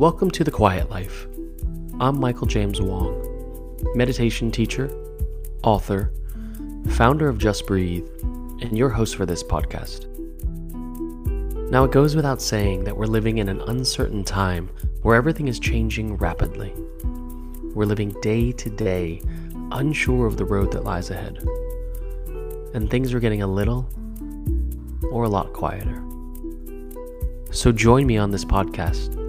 Welcome to The Quiet Life. I'm Michael James Wong, meditation teacher, author, founder of Just Breathe, and your host for this podcast. Now, it goes without saying that we're living in an uncertain time where everything is changing rapidly. We're living day to day, unsure of the road that lies ahead. And things are getting a little or a lot quieter. So join me on this podcast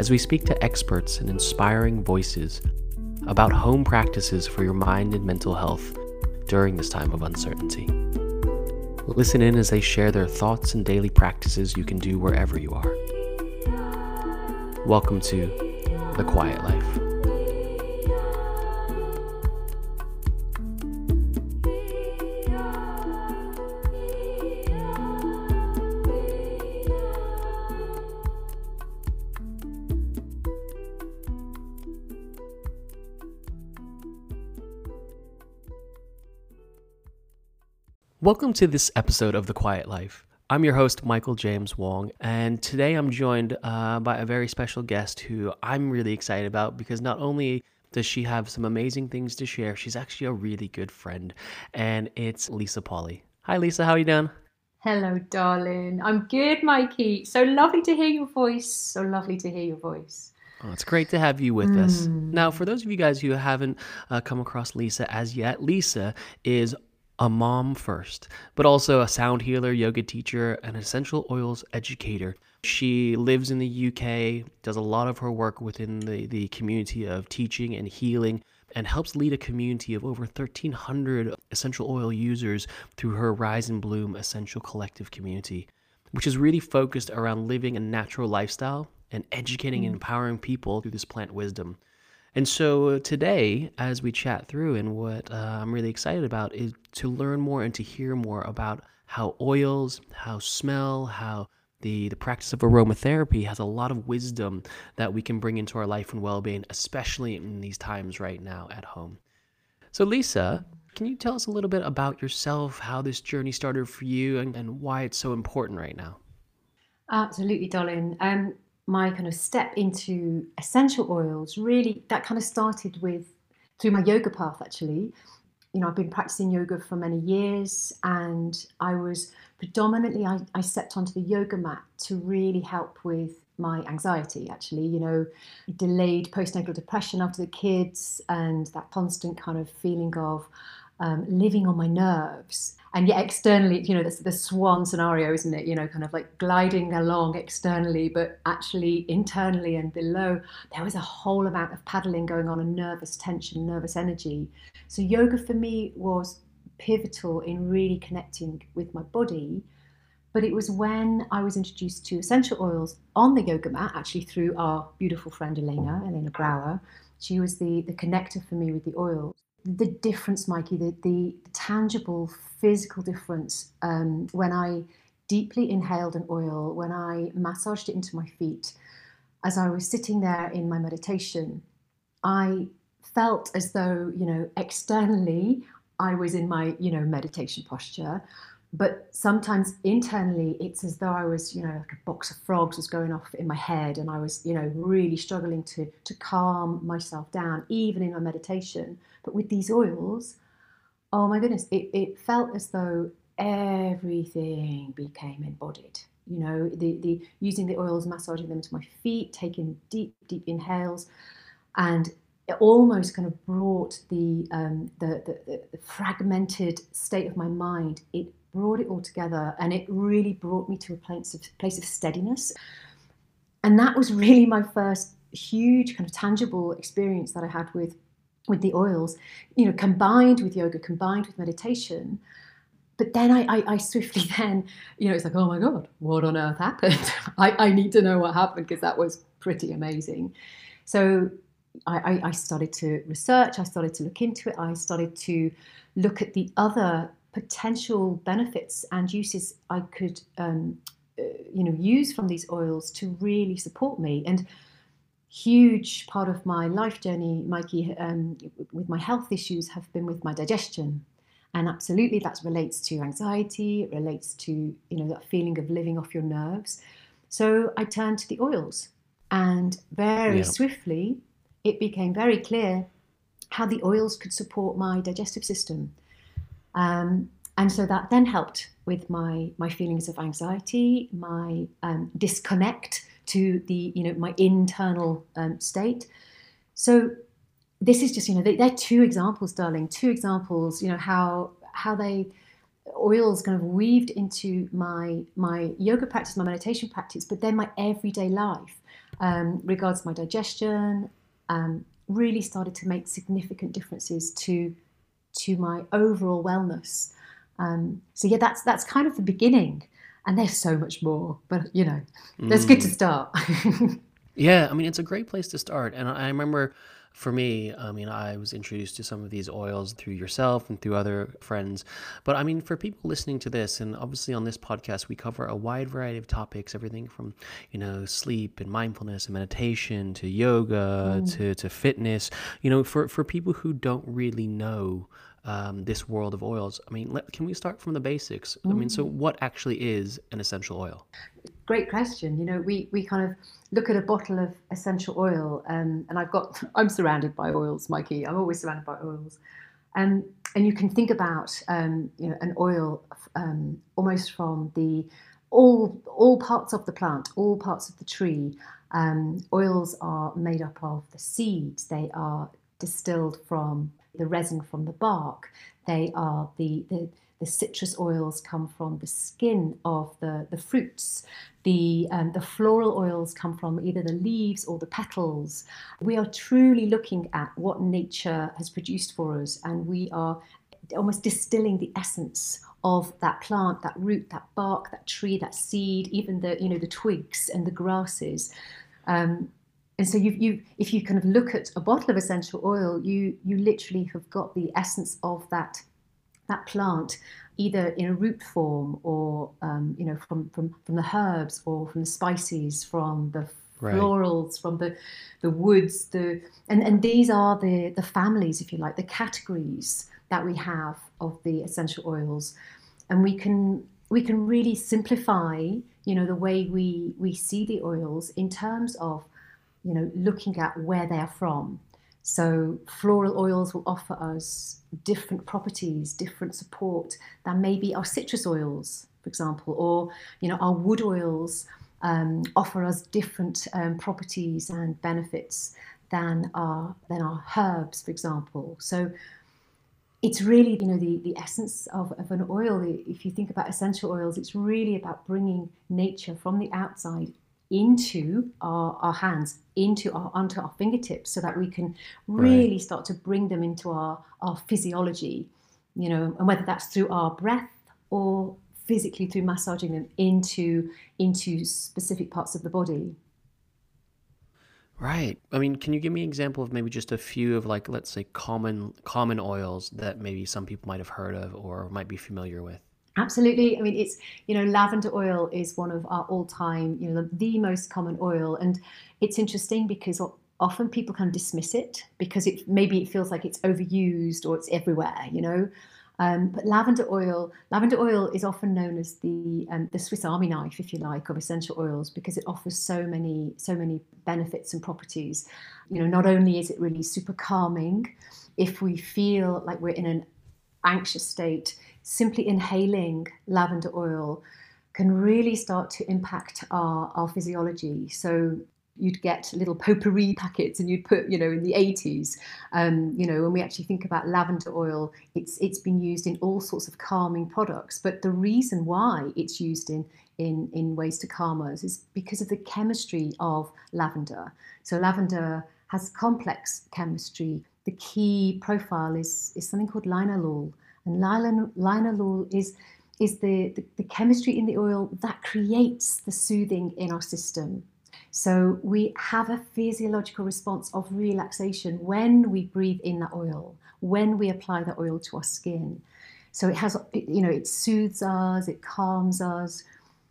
as we speak to experts and inspiring voices about home practices for your mind and mental health during this time of uncertainty. Listen in as they share their thoughts and daily practices you can do wherever you are. Welcome to The Quiet Life. Welcome to this episode of The Quiet Life. I'm your host, Michael James Wong, and today I'm joined uh, by a very special guest who I'm really excited about because not only does she have some amazing things to share, she's actually a really good friend, and it's Lisa Pauley. Hi, Lisa, how are you doing? Hello, darling. I'm good, Mikey. So lovely to hear your voice. So lovely to hear your voice. Oh, it's great to have you with us. Now, for those of you guys who haven't uh, come across Lisa as yet, Lisa is a mom first, but also a sound healer, yoga teacher, and essential oils educator. She lives in the UK, does a lot of her work within the, the community of teaching and healing, and helps lead a community of over 1,300 essential oil users through her Rise and Bloom Essential Collective community, which is really focused around living a natural lifestyle and educating and mm. empowering people through this plant wisdom. And so today, as we chat through, and what uh, I'm really excited about is to learn more and to hear more about how oils, how smell, how the, the practice of aromatherapy has a lot of wisdom that we can bring into our life and well being, especially in these times right now at home. So, Lisa, can you tell us a little bit about yourself, how this journey started for you, and, and why it's so important right now? Absolutely, darling. Um, my kind of step into essential oils really that kind of started with through my yoga path actually. You know i've been practicing yoga for many years and i was predominantly i, I stepped onto the yoga mat to really help with my anxiety actually you know delayed postnatal depression after the kids and that constant kind of feeling of um, living on my nerves. And yet externally you know the, the swan scenario isn't it? You know kind of like gliding along externally but actually internally and below. There was a whole amount of paddling going on and nervous tension nervous energy. So yoga for me was pivotal in really connecting with my body. But it was when I was introduced to essential oils on the yoga mat, actually through our beautiful friend Elena, Elena Brower. She was the, the connector for me with the oils the difference, Mikey, the, the tangible physical difference um, when I deeply inhaled an oil, when I massaged it into my feet, as I was sitting there in my meditation, I felt as though, you know, externally I was in my, you know, meditation posture. But sometimes internally, it's as though I was, you know, like a box of frogs was going off in my head, and I was, you know, really struggling to to calm myself down, even in my meditation. But with these oils, oh my goodness, it, it felt as though everything became embodied. You know, the, the using the oils, massaging them to my feet, taking deep, deep inhales, and it almost kind of brought the, um, the, the, the fragmented state of my mind. It brought it all together, and it really brought me to a place of place of steadiness. And that was really my first huge kind of tangible experience that I had with with the oils, you know, combined with yoga, combined with meditation. But then I, I, I swiftly then, you know, it's like, oh my God, what on earth happened? I, I need to know what happened because that was pretty amazing. So I, I started to research, I started to look into it, I started to look at the other potential benefits and uses I could, um, uh, you know, use from these oils to really support me. And huge part of my life journey, Mikey, um, with my health issues have been with my digestion. And absolutely, that relates to anxiety. It relates to you know that feeling of living off your nerves. So I turned to the oils, And very yeah. swiftly, it became very clear how the oils could support my digestive system. Um, and so that then helped with my my feelings of anxiety, my um, disconnect to the you know my internal um, state. So this is just you know they, they're two examples, darling, two examples. You know how how they oils kind of weaved into my my yoga practice, my meditation practice, but then my everyday life um, regards my digestion. Um, really started to make significant differences to to my overall wellness. Um, so yeah, that's that's kind of the beginning, and there's so much more. But you know, that's mm. good to mm. start. yeah, I mean, it's a great place to start, and I remember for me, I mean, I was introduced to some of these oils through yourself and through other friends. But I mean, for people listening to this, and obviously on this podcast, we cover a wide variety of topics everything from, you know, sleep and mindfulness and meditation to yoga mm. to, to fitness. You know, for, for people who don't really know um, this world of oils. I mean, let, can we start from the basics? Mm. I mean, so mm. what actually is an essential oil? Great question. You know, we, we kind of look at a bottle of essential oil, um, and I've got, I'm surrounded by oils, Mikey. I'm always surrounded by oils. Um, and you can think about, um, you know, an oil um, almost from the all all parts of the plant, all parts of the tree. Um, oils are made up of the seeds. They are distilled from the resin from the bark. They are the, the, the citrus oils come from the skin of the, the fruits. The, um, the floral oils come from either the leaves or the petals. We are truly looking at what nature has produced for us, and we are almost distilling the essence of that plant, that root, that bark, that tree, that seed, even the you know the twigs and the grasses. Um, and so you, you, if you kind of look at a bottle of essential oil, you, you literally have got the essence of that, that plant, either in a root form or, um, you know, from, from, from the herbs or from the spices, from the right. florals, from the, the woods, the, and, and these are the, the families, if you like, the categories that we have of the essential oils. And we can, we can really simplify, you know, the way we, we see the oils in terms of you know, looking at where they're from. So floral oils will offer us different properties, different support than maybe our citrus oils, for example, or you know our wood oils um, offer us different um, properties and benefits than our than our herbs, for example. So it's really you know the, the essence of, of an oil if you think about essential oils it's really about bringing nature from the outside into our, our hands, into our onto our fingertips, so that we can really right. start to bring them into our, our physiology, you know, and whether that's through our breath or physically through massaging them into into specific parts of the body. Right. I mean, can you give me an example of maybe just a few of like let's say common common oils that maybe some people might have heard of or might be familiar with? Absolutely. I mean, it's, you know, lavender oil is one of our all time, you know, the, the, most common oil. And it's interesting because often people kind of dismiss it because it maybe it feels like it's overused or it's everywhere, you know. Um, but lavender oil, lavender oil is often known as the um, the Swiss Army knife, if you like, of essential oils because it offers so many so many benefits and properties. You know, not only is it really super calming, if we feel like we're in an anxious state, simply inhaling lavender oil can really start to impact our, our physiology. So you'd get little potpourri packets and you'd put, you know, in the 80s, um, you know, when we actually think about lavender oil, it's it's been used in all sorts of calming products. But the reason why it's used in in, in ways to calm us is because of the chemistry of lavender. So lavender has complex chemistry. The key profile is, is something called linalool. And linalool is, is the, the, the chemistry in the oil that creates the soothing in our system. So we have a physiological response of relaxation when we breathe in that oil, when we apply the oil to our skin. So it has, you know, it soothes us, it calms us.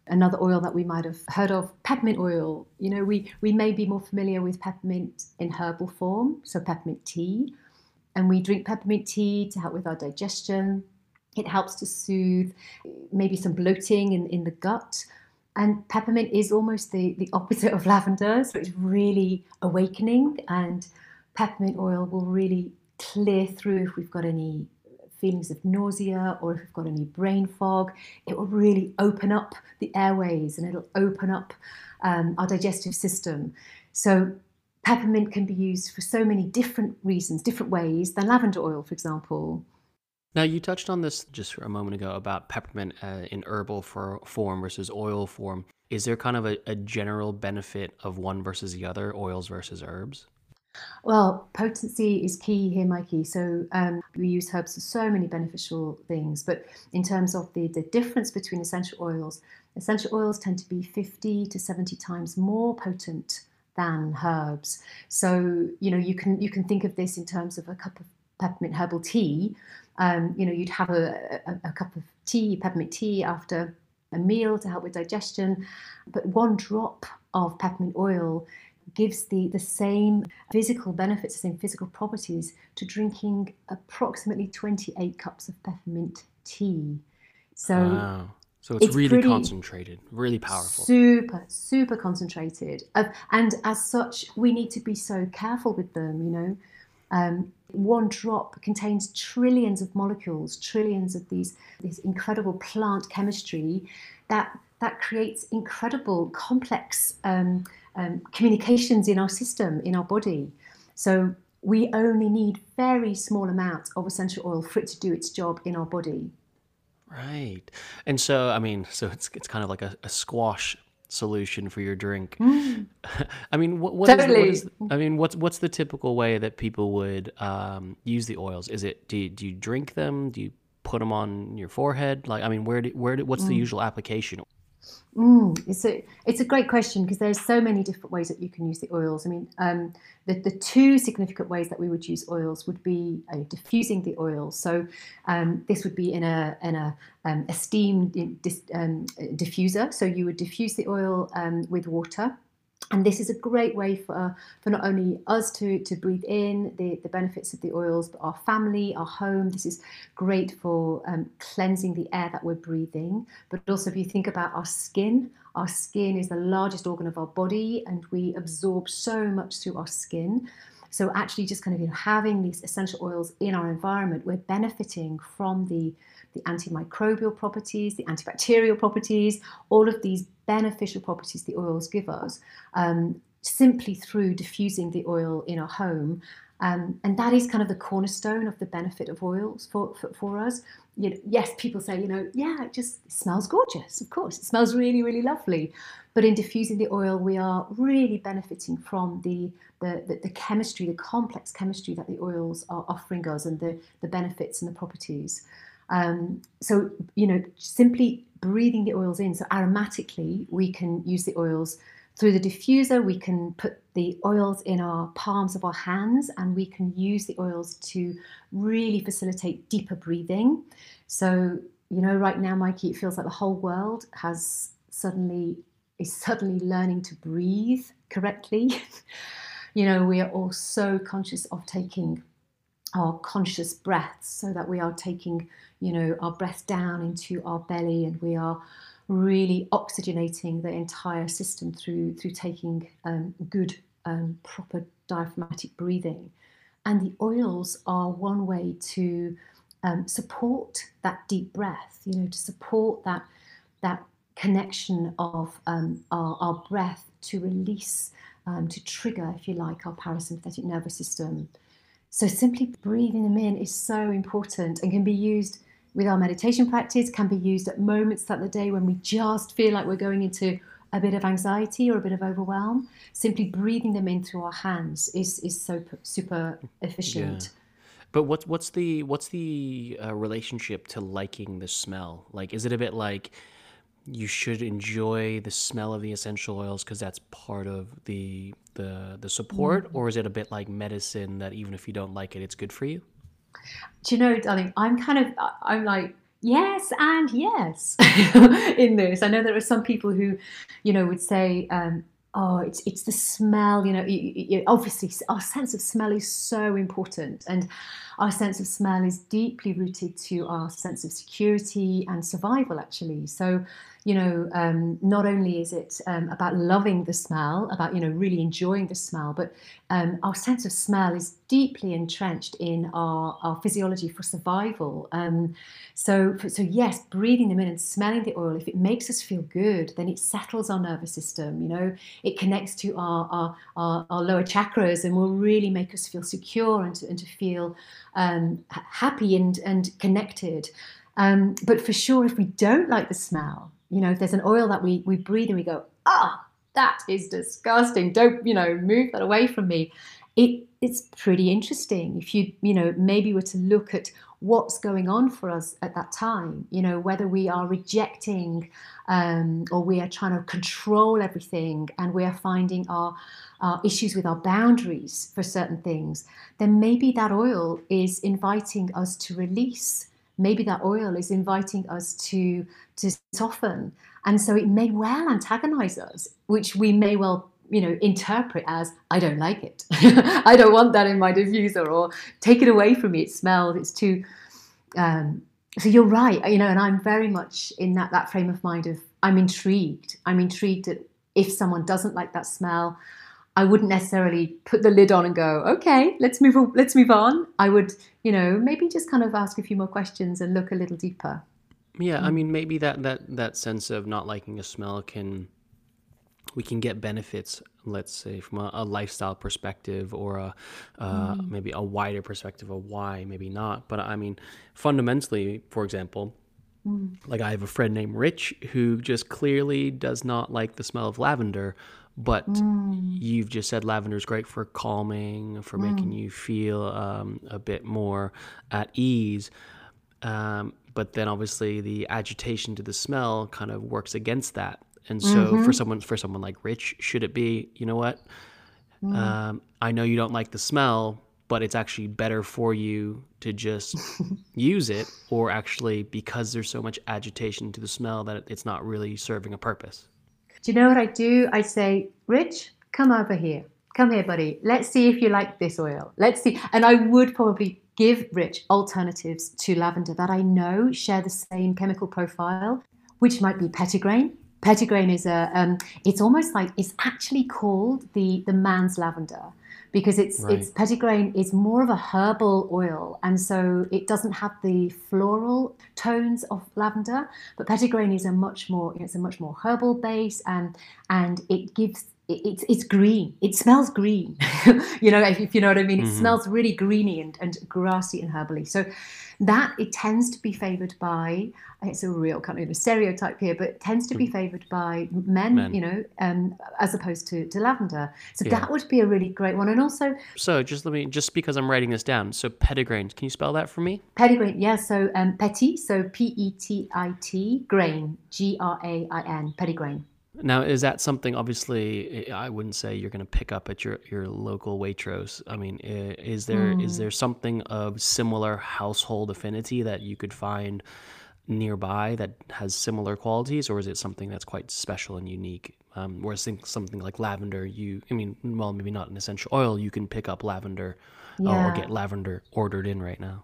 Another oil that we might have heard of, peppermint oil. You know, we, we may be more familiar with peppermint in herbal form, so peppermint tea, and we drink peppermint tea to help with our digestion. It helps to soothe maybe some bloating in, in the gut. and peppermint is almost the, the opposite of lavender, so it's really awakening. And peppermint oil will really clear through if we've got any feelings of nausea or if we've got any brain fog. It will really open up the airways and it'll open up um, our digestive system. So peppermint can be used for so many different reasons, different ways than lavender oil, for example. Now, you touched on this just a moment ago about peppermint uh, in herbal for, form versus oil form. Is there kind of a, a general benefit of one versus the other, oils versus herbs? Well, potency is key here, Mikey. So um, we use herbs for so many beneficial things. But in terms of the, the difference between essential oils, essential oils tend to be 50 to 70 times more potent than herbs. So you know you can you can think of this in terms of a cup of peppermint herbal tea. Um, you know you'd have a, a, a cup of tea, peppermint tea after a meal to help with digestion, but one drop of peppermint oil gives the, the same physical benefits, the same physical properties to drinking approximately 28 cups of peppermint tea. So wow. So it's, it's really concentrated, really powerful. Super, super concentrated. Uh, and as such, we need to be so careful with them, you know. Um, one drop contains trillions of molecules, trillions of these this incredible plant chemistry that that creates incredible complex um, um, communications in our system, in our body. So we only need very small amounts of essential oil for it to do its job in our body. Right. And so, I mean, so it's it's kind of like a, a squash solution for your drink. Mm. I mean, what, what, is, what is, I mean, what's what's the typical way that people would um, use the oils? Is it do you, do you drink them? Do you put them on your forehead? Like, I mean, where do, where do, what's the mm. usual application? Mm, it's a it's a great question because there's so many different ways that you can use the oils. I mean, um, the the two significant ways that we would use oils would be uh, diffusing the oil. So um, this would be in a in a, um, a steam um, diffuser. So you would diffuse the oil um, with water and this is a great way for, for not only us to, to breathe in the, the benefits of the oils, but our family, our home. This is great for um, cleansing the air that we're breathing. But also, if you think about our skin, our skin is the largest organ of our body, and we absorb so much through our skin. So, actually, just kind of you know, having these essential oils in our environment, we're benefiting from the the antimicrobial properties, the antibacterial properties, all of these beneficial properties the oils give us um, simply through diffusing the oil in our home. Um, and that is kind of the cornerstone of the benefit of oils for, for, for us. You know, yes, people say, you know, yeah, it just it smells gorgeous. Of course, it smells really, really lovely. But in diffusing the oil, we are really benefiting from the, the, the, the chemistry, the complex chemistry that the oils are offering us and the, the benefits and the properties. Um, so, you know, simply breathing the oils in. So, aromatically, we can use the oils through the diffuser. We can put the oils in our palms of our hands and we can use the oils to really facilitate deeper breathing. So, you know, right now, Mikey, it feels like the whole world has suddenly is suddenly learning to breathe correctly. you know, we are all so conscious of taking our conscious breaths so that we are taking you know our breath down into our belly and we are really oxygenating the entire system through through taking um, good um, proper diaphragmatic breathing. And the oils are one way to um, support that deep breath you know to support that that connection of um, our, our breath to release um, to trigger if you like our parasympathetic nervous system so simply breathing them in is so important and can be used with our meditation practice, can be used at moments throughout the day when we just feel like we're going into a bit of anxiety or a bit of overwhelm. Simply breathing them in through our hands is is so super efficient. Yeah. But what's what's the what's the uh, relationship to liking the smell? Like, is it a bit like you should enjoy the smell of the essential oils because that's part of the the the support, mm. or is it a bit like medicine that even if you don't like it, it's good for you? Do you know, darling? I'm kind of I'm like yes and yes in this. I know there are some people who, you know, would say. Um, oh it's it's the smell you know you, you, obviously our sense of smell is so important and our sense of smell is deeply rooted to our sense of security and survival, actually. So, you know, um, not only is it um, about loving the smell, about, you know, really enjoying the smell, but um, our sense of smell is deeply entrenched in our, our physiology for survival. Um, so, so, yes, breathing them in and smelling the oil, if it makes us feel good, then it settles our nervous system, you know, it connects to our, our, our, our lower chakras and will really make us feel secure and to, and to feel um, happy and, and connected. Um, but for sure, if we don't like the smell, you know, if there's an oil that we, we breathe and we go, ah, oh, that is disgusting. Don't, you know, move that away from me. It, it's pretty interesting if you, you know, maybe were to look at what's going on for us at that time, you know, whether we are rejecting um, or we are trying to control everything and we are finding our, our issues with our boundaries for certain things, then maybe that oil is inviting us to release maybe that oil is inviting us to to soften. And so it may well antagonize us which we may well you know interpret as i don't like it. I don't want that in my diffuser or take it away from me. It smells. It's too um, so you're right you know and i'm very much in that that frame of mind of i'm intrigued. I'm intrigued that if someone doesn't like that smell I wouldn't necessarily put the lid on and go, okay, let's move on, let's move on. I would, you know, maybe just kind of ask a few more questions and look a little deeper. Yeah, I mm. mean, maybe that that that sense of not liking a smell can we can get benefits, let's say, from a, a lifestyle perspective or a uh, mm. maybe a wider perspective of why, maybe not. But I mean, fundamentally, for example, mm. like I have a friend named Rich who just clearly does not like the smell of lavender but mm. you've just said lavender is great for calming, for mm. making you feel um, a bit more at ease. Um, but then obviously the agitation to the smell kind of works against that. And so mm-hmm. for someone for someone like Rich, should it be, you know what? Mm. Um, I know you don't like the smell, but it's actually better for you to just use it, or actually because there's so much agitation to the smell that it's not really serving a purpose. Do you know what I do? I say, Rich, come over here. Come here, buddy. Let's see if you like this oil. Let's see. And I would probably give Rich alternatives to lavender that I know share the same chemical profile, which might be petitgrain. Petitgrain is a, um, it's almost like, it's actually called the, the man's lavender because it's right. it's petitgrain is more of a herbal oil and so it doesn't have the floral tones of lavender but petitgrain is a much more it's a much more herbal base and and it gives it's it's green. It smells green. you know, if, if, you know what I mean. It mm-hmm. smells really greeny and, and grassy and herbally. So that it tends to be favoured by. It's a real kind of a stereotype here, but tends to be mm. favoured by men, men, You know, um, as opposed to, to lavender. So yeah. that would be a really great one. And also. So just let me just because I'm writing this down. So petitgrain. Can you spell that for me? Petitgrain. Yeah. So um, petit. So P E T I T grain. G R A I N. Petitgrain. Now, is that something? Obviously, I wouldn't say you're going to pick up at your, your local Waitrose. I mean, is there mm. is there something of similar household affinity that you could find nearby that has similar qualities, or is it something that's quite special and unique? Um, whereas something like lavender, you, I mean, well, maybe not an essential oil, you can pick up lavender yeah. uh, or get lavender ordered in right now.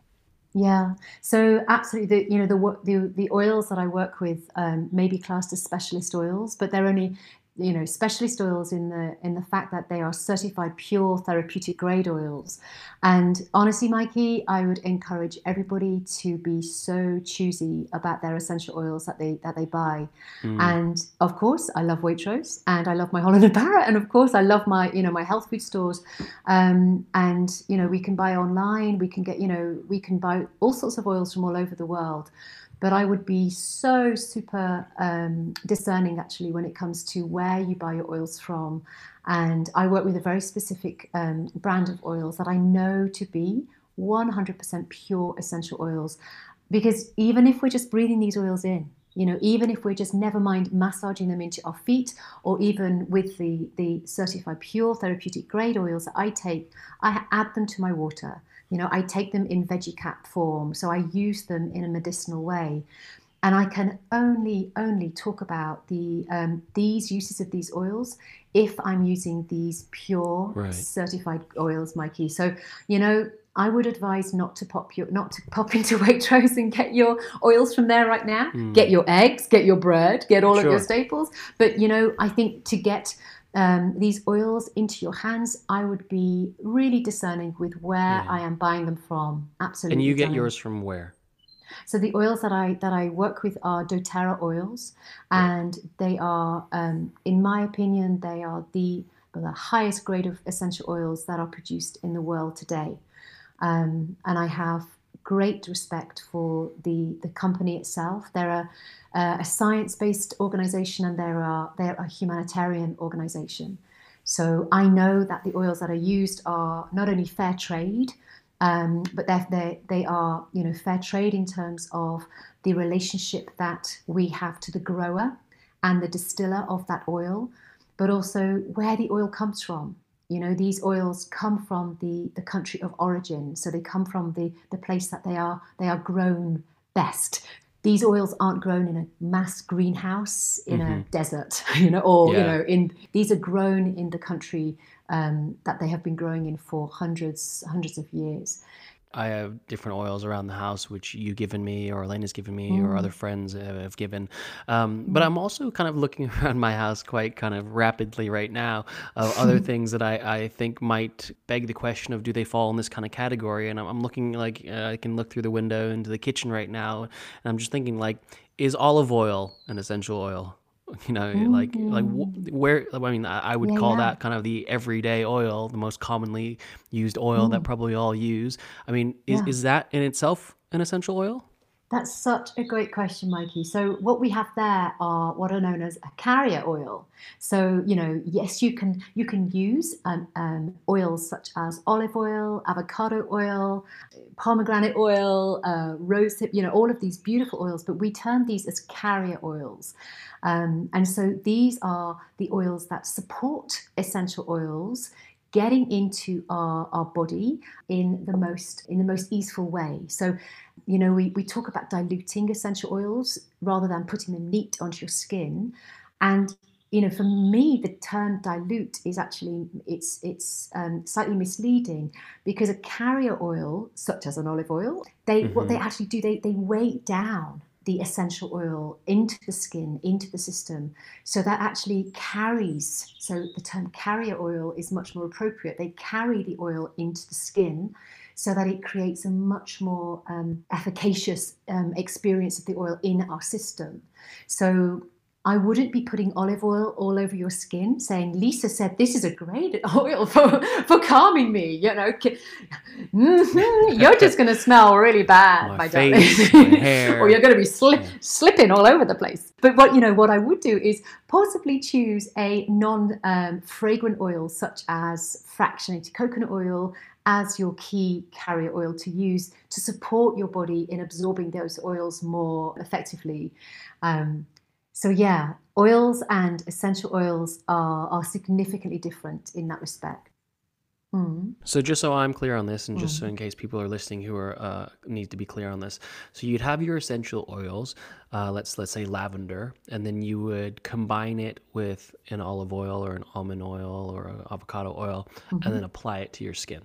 Yeah. So absolutely, the, you know the the the oils that I work with um, may be classed as specialist oils, but they're only you know specialist oils in the in the fact that they are certified pure therapeutic grade oils. And honestly mikey i would encourage everybody to be so choosy about their essential oils that they that they buy. Mm. and of course i love waitrose and i love my holland and barrett and of course i love my you know my health food stores. Um, and you know we can buy online we can get you know we can buy all sorts of oils from all over the world but I would be so super um, discerning actually when it comes to where you buy your oils from. And I work with a very specific um, brand of oils that I know to be 100% pure essential oils. Because even if we're just breathing these oils in, you know, even if we're just never mind massaging them into our feet, or even with the, the certified pure therapeutic grade oils that I take, I add them to my water. You know, I take them in veggie cap form, so I use them in a medicinal way. And I can only only talk about the um, these uses of these oils if I'm using these pure Right. certified oils, Mikey. So, you know, I would advise not to pop your not to pop into Waitrose and get your oils from there right now. Mm. Get your eggs, get your bread, get all of your staples. But you know, I think to get um, these oils into your hands, I would be really discerning with where Yeah. I am buying them from. Absolutely. And you get yours from where? So the oils that I that I work with are DoTerra oils, and they are, um, in my opinion, they are the the highest grade of essential oils that are produced in the world today. Um, and I have great respect for the the company itself. They're a, a science based organization, and they're a, they're a humanitarian organization. So I know that the oils that are used are not only fair trade, um, but they're, they they are you know fair trade in terms of the relationship that we have to the grower and the distiller of that oil, but also where the oil comes from. You know, these oils come from the, the country of origin, so they come from the, the place that they are they are grown best. These oils aren't grown in a mass greenhouse in a desert, you know, or you know, in these are grown in the country um, that they have been growing in for hundreds hundreds of years. I have different oils around the house, which you've given me, or Elena's given me, or other friends have have given. Um, But I'm also kind of looking around my house quite kind of rapidly right now of other things that I, I think might beg the question of do they fall in this kind of category? And I'm, I'm looking like uh, I can look through the window into the kitchen right now, and I'm just thinking like, is olive oil an essential oil? You know, like like wh- mm-hmm. where I mean, I I would Yeah, call yeah. that kind of the everyday oil, the most commonly used oil that mm-hmm. probably all use. I mean, is, Yeah. is that in itself an essential oil? That's such a great question, Mikey. So what we have there are what are known as a carrier oil. So you know, yes, you can you can use um, um, oils such as olive oil, avocado oil, pomegranate oil, uh, rosehip. You know, all of these beautiful oils, but we term these as carrier oils. Um, and so these are the oils that support essential oils getting into our, our body in the most in the most easeful way. So you know, we, we talk about diluting essential oils rather than putting them neat onto your skin. And you know, for me, the term dilute is actually it's it's um, slightly misleading because a carrier oil, such as an olive oil, they what they actually do they they weigh down the essential oil into the skin, into the system. So that actually carries, so the term carrier oil is much more appropriate. They carry the oil into the skin so that it creates a much more um, efficacious um, experience of the oil in our system. So I wouldn't be putting olive oil all over your skin, saying Lisa said this is a great oil for, for calming me. You know, Mhm, you're just going to smell really bad, My face, hair. or you're going to be sli- slipping all over the place. But what you know, what I would do is possibly choose a non-fragrant oil, such as fractionated coconut oil, as your key carrier oil to use to support your body in absorbing those oils more effectively. Um, so yeah, oils and essential oils are, are significantly different in that respect. Mm. So just so I'm clear on this, and just Mm. so in case people are listening who are uh, need to be clear on this, so you'd have your essential oils, uh, let's let's say lavender, and then you would combine it with an olive oil or an almond oil or avocado oil, Mm-hmm. and then apply it to your skin.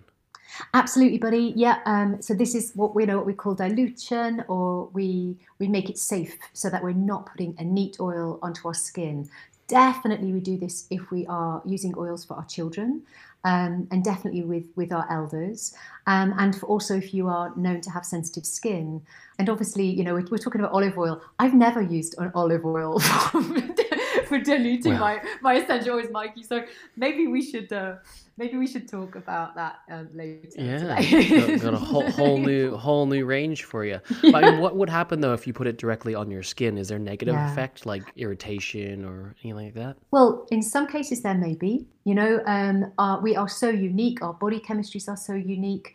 Absolutely, buddy. Yeah. Um, so this is what we know what we call dilution, or we we make it safe so that we're not putting a neat oil onto our skin. Definitely, we do this if we are using oils for our children, um, and definitely with with our elders, um, and also if you are known to have sensitive skin. And obviously, you know, we're, we're talking about olive oil. I've never used an olive oil for, for diluting Well. my my essential oils, Mikey. So maybe we should. Uh, Maybe we should talk about that um, later. Yeah, today. got, got a whole, whole new whole new range for you. But I mean, what would happen though if you put it directly on your skin? Is there negative Yeah. effect like irritation or anything like that? Well, in some cases, there may be. You know, um, our, we are so unique. Our body chemistries are so unique.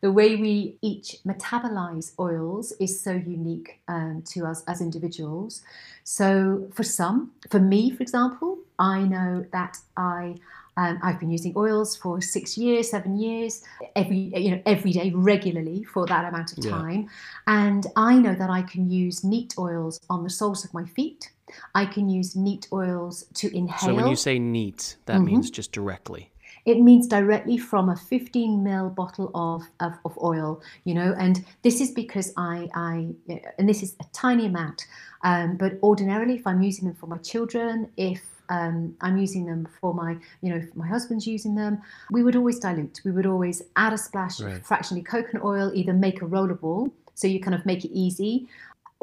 The way we each metabolize oils is so unique um, to us as individuals. So, for some, for me, for example, I know that I. Um, I've been using oils for six years, seven years, every you know every day regularly for that amount of Yeah. time, and I know that I can use neat oils on the soles of my feet I can use neat oils to inhale. So when you say neat, that mm-hmm. means just directly. It means directly from a 15 ml bottle of, of, of, oil, you know, and this is because I, I and this is a tiny amount, um, but ordinarily, if I'm using them for my children, if um, I'm using them for my, you know, my husband's using them. We would always dilute. We would always add a splash right. of fractionally coconut oil, either make a rollable, so you kind of make it easy,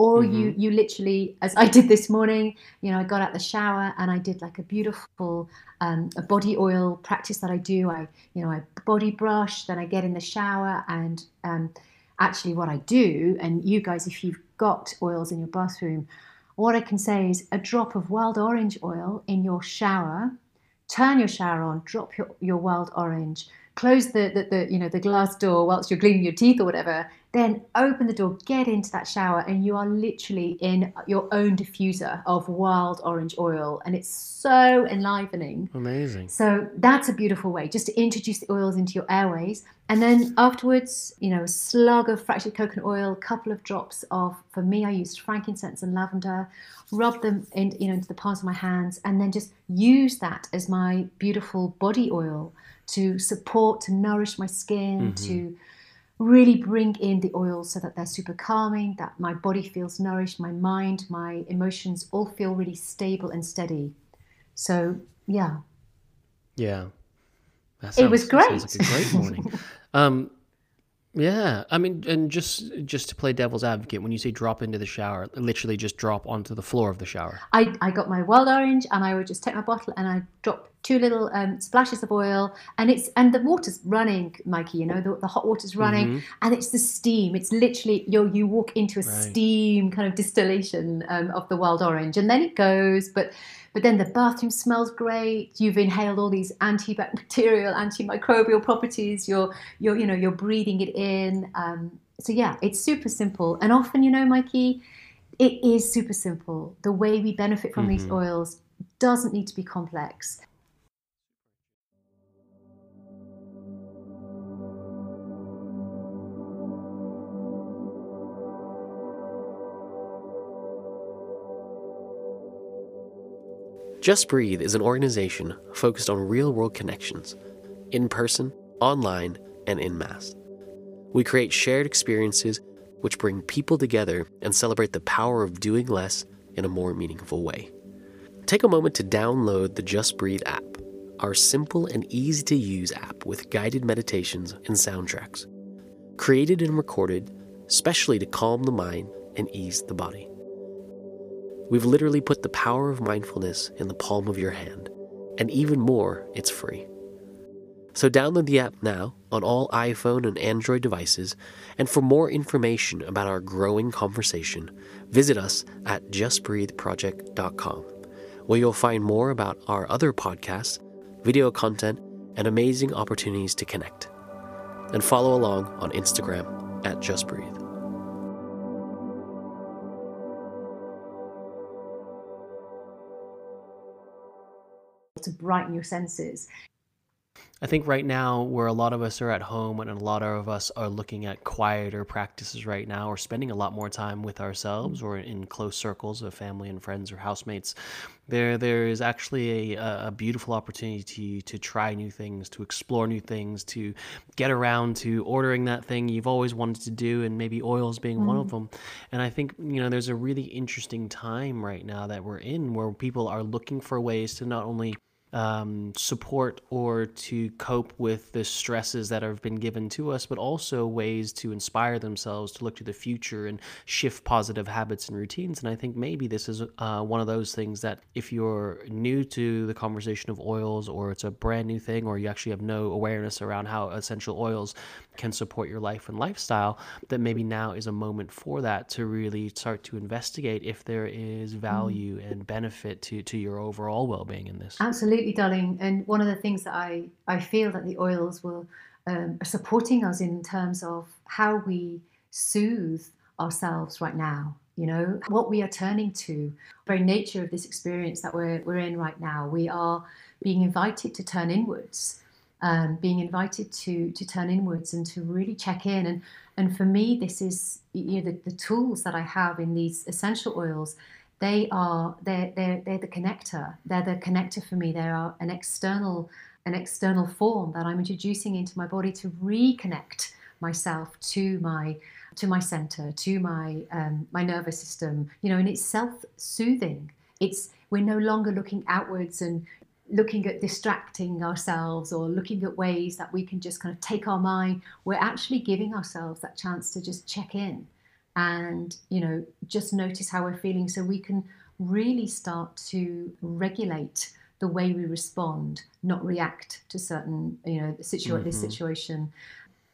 or mm-hmm. you you literally as i did this morning you know i got out the shower and i did like a beautiful um, a body oil practice that i do i you know i body brush then i get in the shower and um, actually what i do and you guys if you've got oils in your bathroom what i can say is a drop of wild orange oil in your shower turn your shower on drop your, your wild orange close the, the, the you know the glass door whilst you're cleaning your teeth or whatever then open the door, get into that shower, and you are literally in your own diffuser of wild orange oil. And it's so enlivening. Amazing. So that's a beautiful way just to introduce the oils into your airways. And then afterwards, you know, a slug of fractured coconut oil, a couple of drops of, for me, I used frankincense and lavender, rub them in, you know, into the palms of my hands, and then just use that as my beautiful body oil to support, to nourish my skin, mm-hmm. to really bring in the oils so that they're super calming, that my body feels nourished, my mind, my emotions all feel really stable and steady. So, yeah. Yeah. Sounds, it was great. Like a great morning. um, yeah, I mean, and just just to play devil's advocate, when you say drop into the shower, literally just drop onto the floor of the shower. I, I got my wild orange, and I would just take my bottle and I drop two little um, splashes of oil, and it's and the water's running, Mikey. You know, the, the hot water's running, mm-hmm. and it's the steam. It's literally you you walk into a right. steam kind of distillation um, of the wild orange, and then it goes, but but then the bathroom smells great. You've inhaled all these antibacterial, antimicrobial properties. You're, you're, you know, you're breathing it in. Um, so yeah, it's super simple. And often, you know, Mikey, it is super simple. The way we benefit from mm-hmm. these oils doesn't need to be complex. Just Breathe is an organization focused on real world connections, in person, online, and in mass. We create shared experiences which bring people together and celebrate the power of doing less in a more meaningful way. Take a moment to download the Just Breathe app, our simple and easy to use app with guided meditations and soundtracks. Created and recorded specially to calm the mind and ease the body. We've literally put the power of mindfulness in the palm of your hand, and even more, it's free. So download the app now on all iPhone and Android devices, and for more information about our growing conversation, visit us at justbreatheproject.com, where you'll find more about our other podcasts, video content, and amazing opportunities to connect. And follow along on Instagram at justbreathe. To brighten your senses. I think right now, where a lot of us are at home and a lot of us are looking at quieter practices right now, or spending a lot more time with ourselves or in close circles of family and friends or housemates, there there is actually a, a beautiful opportunity to, to try new things, to explore new things, to get around to ordering that thing you've always wanted to do, and maybe oils being mm. one of mm. them. And I think you know there's a really interesting time right now that we're in where people are looking for ways to not only um, support or to cope with the stresses that have been given to us, but also ways to inspire themselves to look to the future and shift positive habits and routines. And I think maybe this is uh, one of those things that if you're new to the conversation of oils or it's a brand new thing or you actually have no awareness around how essential oils can support your life and lifestyle, that maybe now is a moment for that to really start to investigate if there is mm. value mm. and benefit to, to your overall well being in this. Absolutely, darling. And one of the things that I, I feel that the oils will um, are supporting us in terms of how we soothe ourselves right now you know what we are turning to very nature of this experience that we're, we're in right now we are being invited to turn inwards um, being invited to to turn inwards and to really check in. And and for me, this is you know the, the tools that I have in these essential oils. they are they're, they're, they're the connector. They're the connector for me. They are an external an external form that I'm introducing into my body to reconnect myself to my to my center, to my um, my nervous system. You know, and it's self-soothing. It's we're no longer looking outwards and looking at distracting ourselves or looking at ways that we can just kind of take our mind. We're actually giving ourselves that chance to just check in and you know just notice how we're feeling so we can really start to regulate the way we respond not react to certain you know situa- mm-hmm. this situation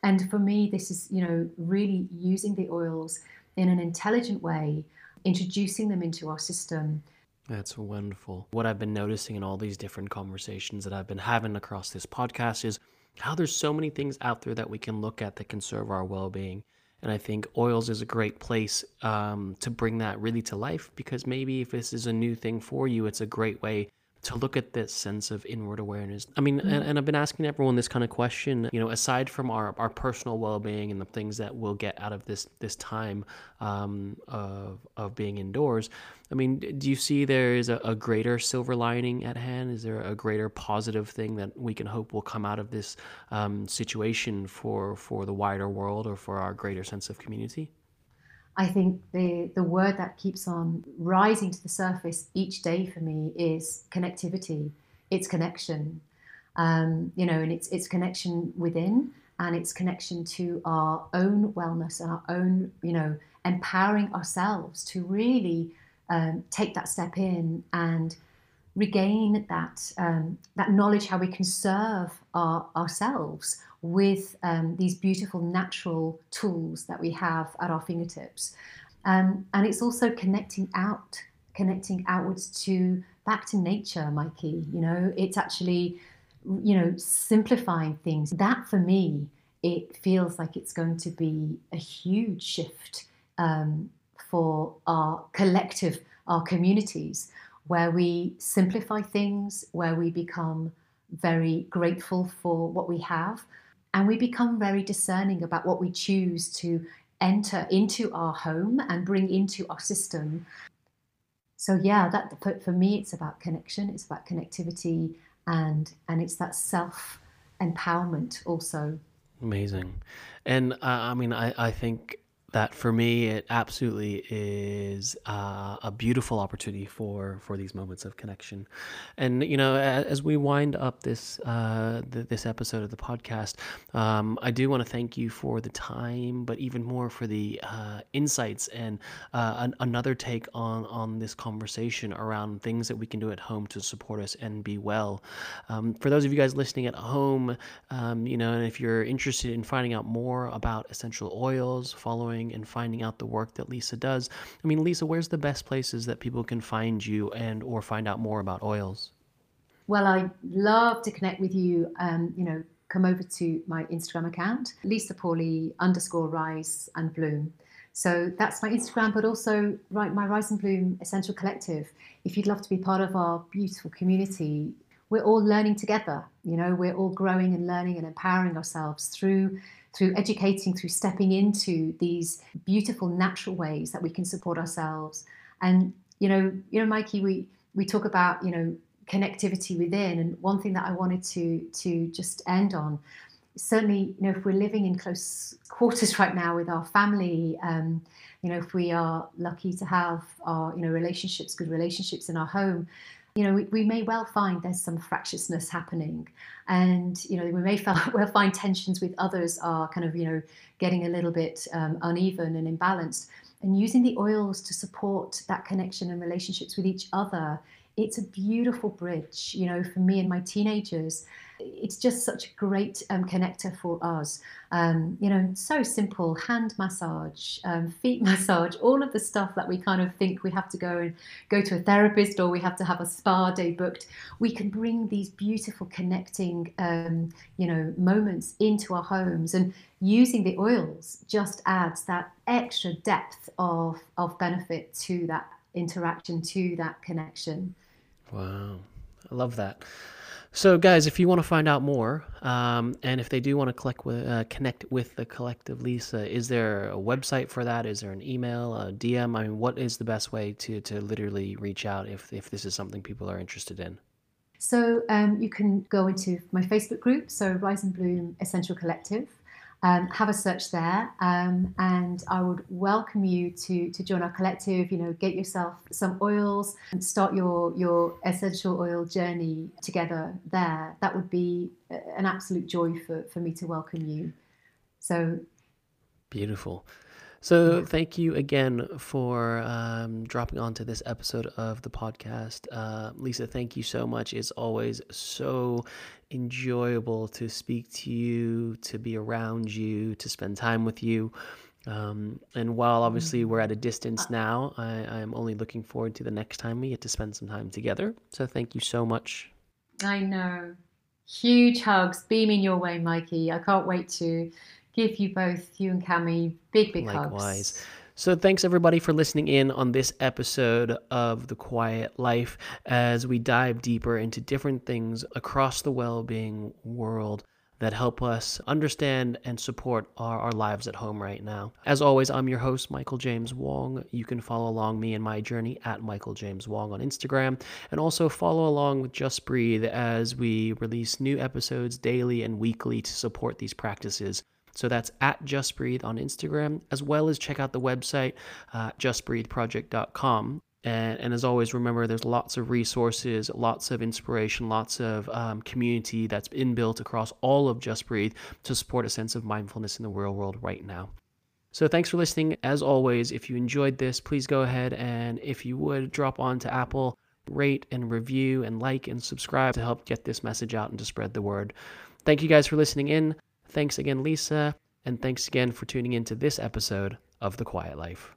and for me this is you know really using the oils in an intelligent way introducing them into our system that's wonderful. What I've been noticing in all these different conversations that I've been having across this podcast is how there's so many things out there that we can look at that can serve our well being. And I think oils is a great place um, to bring that really to life because maybe if this is a new thing for you, it's a great way to look at this sense of inward awareness. I mean, mm-hmm. and, and, I've been asking everyone this kind of question, you know, aside from our, our personal well-being and the things that we'll get out of this this time um, of, of being indoors, I mean, do you see there is a, a, greater silver lining at hand? Is there a greater positive thing that we can hope will come out of this um, situation for, for the wider world or for our greater sense of community? I think the, the word that keeps on rising to the surface each day for me is connectivity. It's connection, um, you know, and it's it's connection within and it's connection to our own wellness and our own, you know, empowering ourselves to really um, take that step in and regain that um, that knowledge how we can serve our, ourselves with um, these beautiful natural tools that we have at our fingertips. Um, and it's also connecting out, connecting outwards to back to nature, Mikey. You know, it's actually, you know, simplifying things. That for me, it feels like it's going to be a huge shift um, for our collective, our communities, where we simplify things, where we become very grateful for what we have, and we become very discerning about what we choose to enter into our home and bring into our system. So yeah, that for, for me it's about connection, it's about connectivity and and it's that self empowerment also. Amazing. And uh, I mean I I think that for me it absolutely is uh, a beautiful opportunity for for these moments of connection. And you know as we wind up this uh, this episode of the podcast um, i do want to thank you for the time but even more for the uh, insights and uh, an, another take on on this conversation around things that we can do at home to support us and be well. Um, for those of you guys listening at home um, you know and if you're interested in finding out more about essential oils following and finding out the work that Lisa does. I mean, Lisa, where's the best places that people can find you and or find out more about oils? Well, I love to connect with you. Um, you know, come over to my Instagram account, Lisa Pauley underscore rise and bloom. So that's my Instagram, but also right, my Rise and Bloom Essential Collective. If you'd love to be part of our beautiful community, we're all learning together. You know, we're all growing and learning and empowering ourselves through through educating, through stepping into these beautiful natural ways that we can support ourselves. And you know, you know, Mikey, we we talk about you know connectivity within, and one thing that I wanted to to just end on. Certainly, you know, if we're living in close quarters right now with our family, um, you know, if we are lucky to have our, you know, relationships, good relationships in our home, you know, we, we, may well find there's some fractiousness happening. And, you know, we may well find tensions with others are kind of, you know, getting a little bit um, uneven and imbalanced. And using the oils to support that connection and relationships with each other, it's a beautiful bridge, you know, for me and my teenagers it's just such a great um, connector for us. Um, you know, so simple hand massage, um, feet massage, all of the stuff that we kind of think we have to go and go to a therapist or we have to have a spa day booked. We can bring these beautiful connecting, um, you know, moments into our homes and using the oils just adds that extra depth of, of benefit to that interaction, to that connection. Wow. I love that. So, guys, if you want to find out more, um, and if they do want to collect with, uh, connect with the collective Lisa, is there a website for that? Is there an email, a DM? I mean, what is the best way to to literally reach out if if this is something people are interested in? So um, you can go into my Facebook group, so Rise and Bloom Essential Collective. Um, have a search there, um, and I would welcome you to to join our collective. You know, get yourself some oils and start your your essential oil journey together there. That would be an absolute joy for for me to welcome you. So beautiful. So, thank you again for um, dropping onto this episode of the podcast. Uh, Lisa, thank you so much. It's always so enjoyable to speak to you, to be around you, to spend time with you. Um, and while obviously we're at a distance uh now, I, I'm only looking forward to the next time we get to spend some time together. So, thank you so much. I know. Huge hugs beaming your way, Mikey. I can't wait to give you both, you and Cami, big, big Likewise. hugs. So, thanks everybody for listening in on this episode of The Quiet Life as we dive deeper into different things across the well being world that help us understand and support our, our lives at home right now. As always, I'm your host, Michael James Wong. You can follow along me and my journey at Michael James Wong on Instagram, and also follow along with Just Breathe as we release new episodes daily and weekly to support these practices so that's at Just Breathe on Instagram, as well as check out the website, uh, justbreatheproject.com. And, and, as always, remember there's lots of resources, lots of inspiration, lots of um, community that's inbuilt across all of Just Breathe to support a sense of mindfulness in the real world right now. So thanks for listening. As always, if you enjoyed this, please go ahead and if you would drop on to Apple, rate and review and like and subscribe to help get this message out and to spread the word. Thank you guys for listening in. Thanks again, Lisa, and thanks again for tuning in to this episode of The Quiet Life.